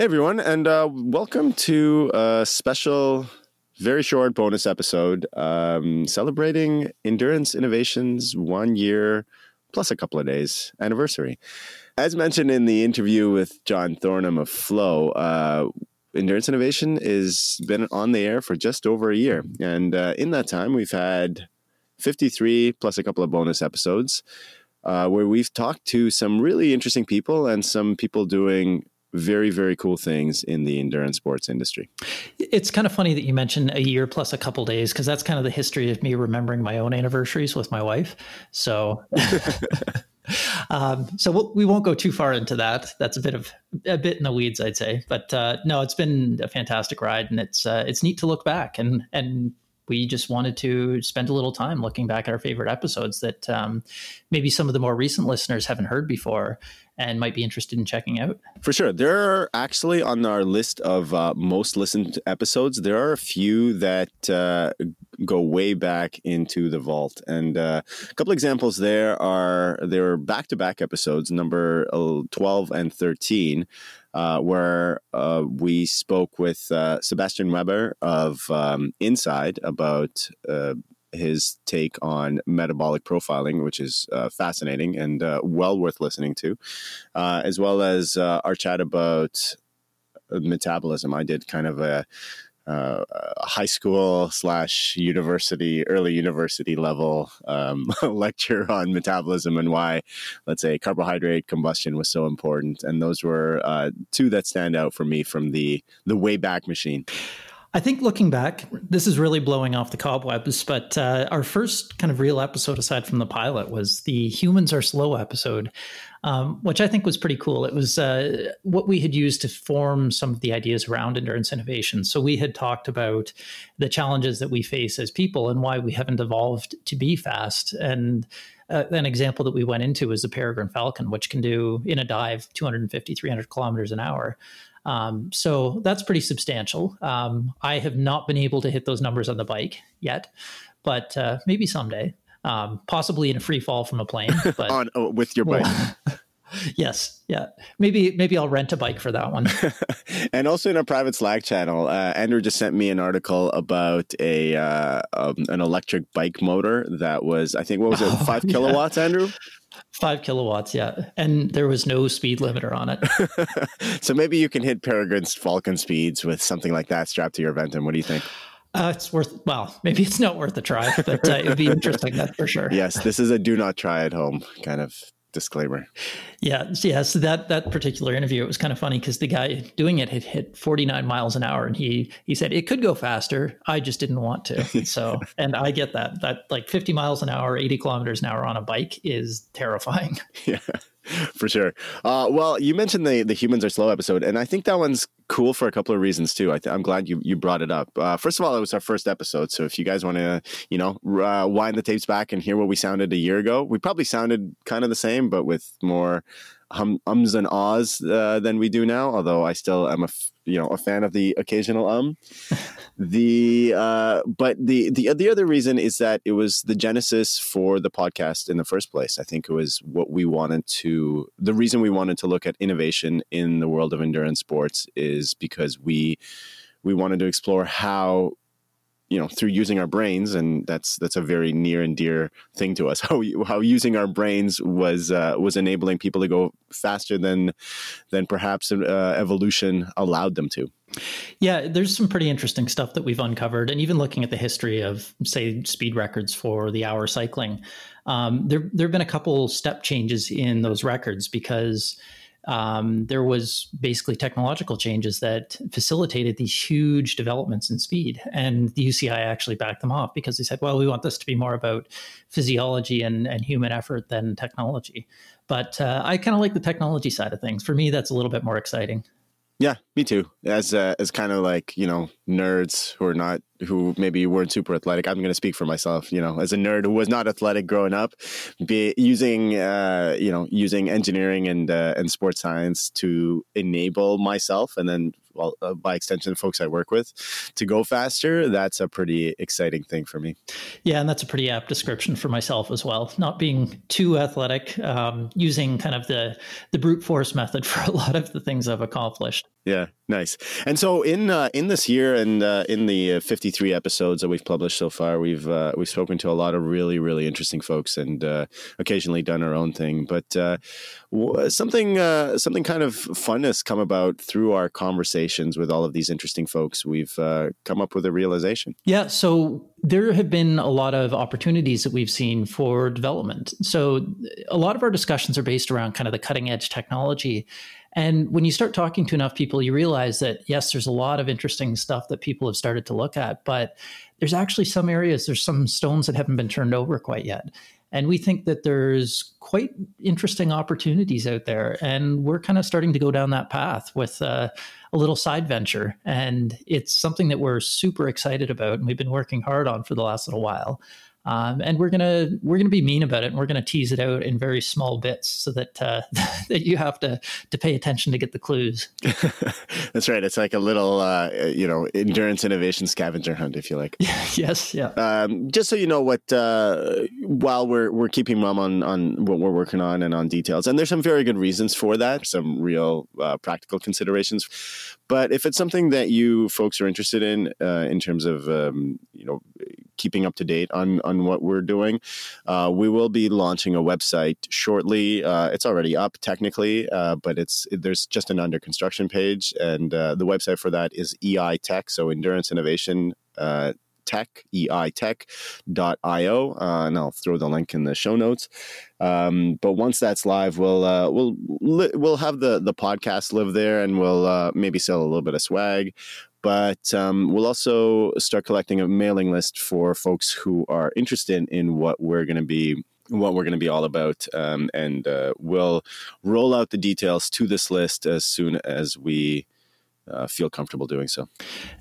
Hey, everyone, and uh, welcome to a special, very short bonus episode um, celebrating Endurance Innovations one year plus a couple of days anniversary. As mentioned in the interview with John Thornham of Flo, uh, Endurance Innovation has been on the air for just over a year. And uh, in that time, we've had 53 plus a couple of bonus episodes. Uh, where we've talked to some really interesting people and some people doing very very cool things in the endurance sports industry. It's kind of funny that you mentioned a year plus a couple days because that's kind of the history of me remembering my own anniversaries with my wife. So um, so we'll, we won't go too far into that. That's a bit of a bit in the weeds i'd say. But uh, no it's been a fantastic ride and it's uh, it's neat to look back and and we just wanted to spend a little time looking back at our favorite episodes that um, maybe some of the more recent listeners haven't heard before and might be interested in checking out. For sure. There are actually on our list of uh, most listened episodes, there are a few that uh, go way back into the vault. And uh, a couple examples there are there are back to back episodes, number 12 and 13. Uh, where uh, we spoke with uh, Sebastian Weber of um, INSCYD about uh, his take on metabolic profiling, which is uh, fascinating and uh, well worth listening to, as well as our chat about metabolism. I did kind of a, uh, high school slash university, early university level um, lecture on metabolism and why, let's say, carbohydrate combustion was so important. And those were two that stand out for me from the the way back machine. I think looking back, this is really blowing off the cobwebs. But uh, our first kind of real episode, aside from the pilot, was the "Humans Are Slow" episode, um, which I think was pretty cool. It was uh, what we had used to form some of the ideas around endurance innovation. So we had talked about the challenges that we face as people and why we haven't evolved to be fast. And uh, an example that we went into is the Peregrine Falcon, which can do in a dive 250, 300 kilometers an hour. Um, so that's pretty substantial. Um, I have not been able to hit those numbers on the bike yet, but uh, maybe someday, um, possibly in a free fall from a plane. But on oh, with your bike. Yes, yeah. Maybe maybe I'll rent a bike for that one. and also in our private Slack channel, uh, Andrew just sent me an article about a uh, um, an electric bike motor that was I think what was it oh, five kilowatts, yeah. Andrew? Five kilowatts, yeah. And there was no speed limiter on it. so maybe you can hit Peregrine's Falcon speeds with something like that strapped to your Ventum. What do you think? Uh, it's worth, well, maybe it's not worth a try, but uh, it would be interesting, that's for sure. Yes, this is a do not try at home kind of disclaimer. Yeah, yeah. So that that particular interview, it was kind of funny because the guy doing it had hit 49 miles an hour, and he he said it could go faster. I just didn't want to. So, and I get that. That like 50 miles an hour, 80 kilometers an hour on a bike is terrifying. Yeah. for sure. Uh, well, you mentioned the the humans are slow episode, and I think that one's cool for a couple of reasons too. I am glad you you brought it up. Uh, first of all, it was our first episode, so if you guys want to, you know, uh, wind the tapes back and hear what we sounded a year ago, we probably sounded kind of the same, but with more hum, ums and ahs uh, than we do now. Although I still am a f- you know a fan of the occasional um. the uh, but the the the other reason is that it was the genesis for the podcast in the first place. I think it was what we wanted to. The reason we wanted to look at innovation in the world of endurance sports is because we we wanted to explore how you know through using our brains and that's that's a very near and dear thing to us. How how using our brains was uh, was enabling people to go faster than than perhaps uh, evolution allowed them to. Yeah, there's some pretty interesting stuff that we've uncovered, and even looking at the history of, say, speed records for the hour cycling, um, there there have been a couple step changes in those records because um, there was basically technological changes that facilitated these huge developments in speed. And the UCI actually backed them off because they said, well, we want this to be more about physiology and, and human effort than technology. But uh, I kind of like the technology side of things. For me, that's a little bit more exciting. Yeah, me too. As uh, as kind of like you know nerds who are not who maybe weren't super athletic. I'm going to speak for myself. You know, as a nerd who was not athletic growing up, be using uh, you know using engineering and uh, and sports science to enable myself, and then well, uh, by extension, folks I work with, to go faster. That's a pretty exciting thing for me. Yeah, and that's a pretty apt description for myself as well. Not being too athletic, um, using kind of the the brute force method for a lot of the things I've accomplished. Yeah, nice. And so in uh, in this year and uh, in the uh, 53 episodes that we've published so far, we've uh, we've spoken to a lot of really really interesting folks and uh, occasionally done our own thing. But uh, something something kind of fun has come about through our conversations with all of these interesting folks. We've come up with a realization. Yeah. So there have been a lot of opportunities that we've seen for development. So a lot of our discussions are based around kind of the cutting edge technology and when you start talking to enough people, you realize that, yes, there's a lot of interesting stuff that people have started to look at, but there's actually some areas, there's some stones that haven't been turned over quite yet. And we think that there's quite interesting opportunities out there. And we're kind of starting to go down that path with uh, a little side venture. And it's something that we're super excited about and we've been working hard on for the last little while. Um, and we're gonna we're gonna be mean about it, and we're gonna tease it out in very small bits so that uh, that you have to to pay attention to get the clues. That's right. It's like a little uh, you know endurance innovation scavenger hunt, if you like. yes. Yeah. Um, just so you know what, uh, while we're we're keeping mum on on what we're working on and on details, and there's some very good reasons for that, some real uh, practical considerations. But if it's something that you folks are interested in, uh, in terms of um, you know keeping up to date on on what we're doing. Uh, we will be launching a website shortly. Uh, it's already up technically, uh, but it's there's just an under construction page, and uh, the website for that is EI Tech, so Endurance Innovation. Uh, tech eitech.io uh, and i'll throw the link in the show notes um, but once that's live we'll uh, we'll we'll have the the podcast live there and we'll uh, maybe sell a little bit of swag but um, we'll also start collecting a mailing list for folks who are interested in what we're going to be what we're going to be all about um, and uh, we'll roll out the details to this list as soon as we uh, feel comfortable doing so.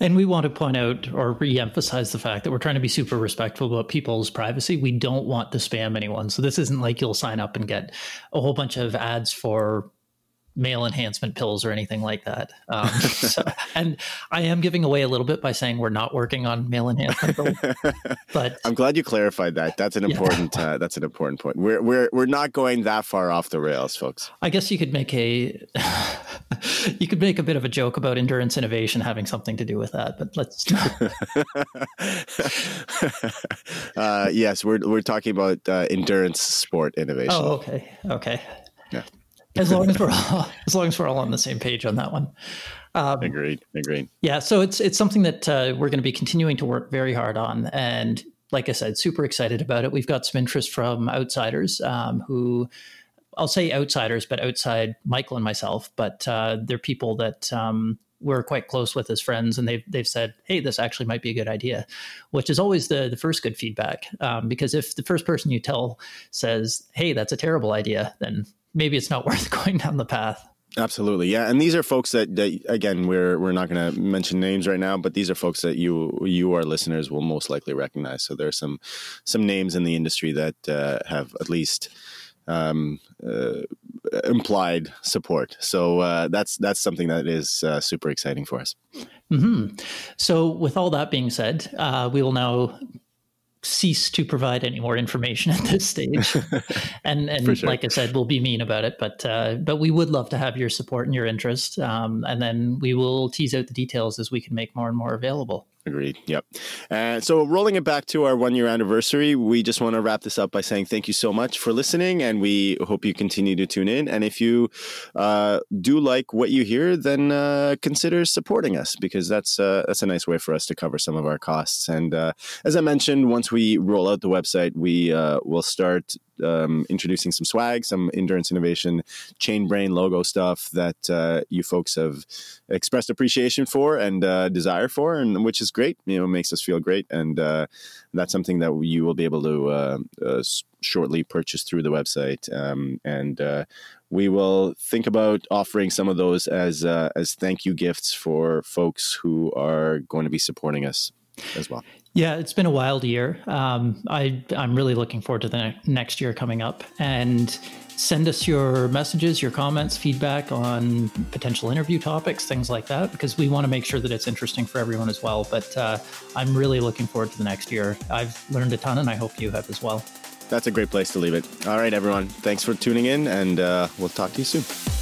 And we want to point out or re-emphasize the fact that we're trying to be super respectful about people's privacy. We don't want to spam anyone. So this isn't like you'll sign up and get a whole bunch of ads for male enhancement pills or anything like that. Um, so, and I am giving away a little bit by saying we're not working on male enhancement pills. But I'm glad you clarified that. That's an important. Yeah. Uh, that's an important point. We're we're we're not going that far off the rails, folks. I guess you could make a you could make a bit of a joke about endurance innovation having something to do with that, but let's. uh, yes, we're we're talking about uh, endurance sport innovation. Oh, okay, okay. Yeah as long as we're all, as long as we're all on the same page on that one. Um, agreed. Agreed. Yeah. So it's it's something that uh, we're going to be continuing to work very hard on, and like I said, super excited about it. We've got some interest from outsiders um, who. I'll say outsiders, but outside Michael and myself, but uh, they're people that um, we're quite close with as friends, and they've they've said, "Hey, this actually might be a good idea," which is always the the first good feedback. Um, because if the first person you tell says, "Hey, that's a terrible idea," then maybe it's not worth going down the path. Absolutely, yeah, and these are folks that, that again we're we're not going to mention names right now, but these are folks that you you our listeners will most likely recognize. So there's some some names in the industry that uh, have at least um, uh, implied support. So uh, that's that's something that is uh, super exciting for us. Mm-hmm. So with all that being said, uh, we will now cease to provide any more information at this stage. and and sure. like I said, we'll be mean about it, but uh, but we would love to have your support and your interest. Um, and then we will tease out the details as we can make more and more available. Agreed. Yep. And so, rolling it back to our one year anniversary, we just want to wrap this up by saying thank you so much for listening, and we hope you continue to tune in. And if you uh, do like what you hear, then uh, consider supporting us because that's uh, that's a nice way for us to cover some of our costs. And uh, as I mentioned, once we roll out the website, we uh, will start um, introducing some swag, some endurance innovation, chain brain logo stuff that uh, you folks have expressed appreciation for and uh, desire for, and which is great. You know, makes us feel great, and uh, that's something that you will be able to uh, uh, shortly purchase through the website, um, and uh, we will think about offering some of those as as thank you gifts for folks who are going to be supporting us as well. Yeah, it's been a wild year. Um, I, I'm really looking forward to the ne- next year coming up. And send us your messages, your comments, feedback on potential interview topics, things like that, because we want to make sure that it's interesting for everyone as well. But uh, I'm really looking forward to the next year. I've learned a ton, and I hope you have as well. That's a great place to leave it. All right, everyone. Thanks for tuning in, and uh, we'll talk to you soon.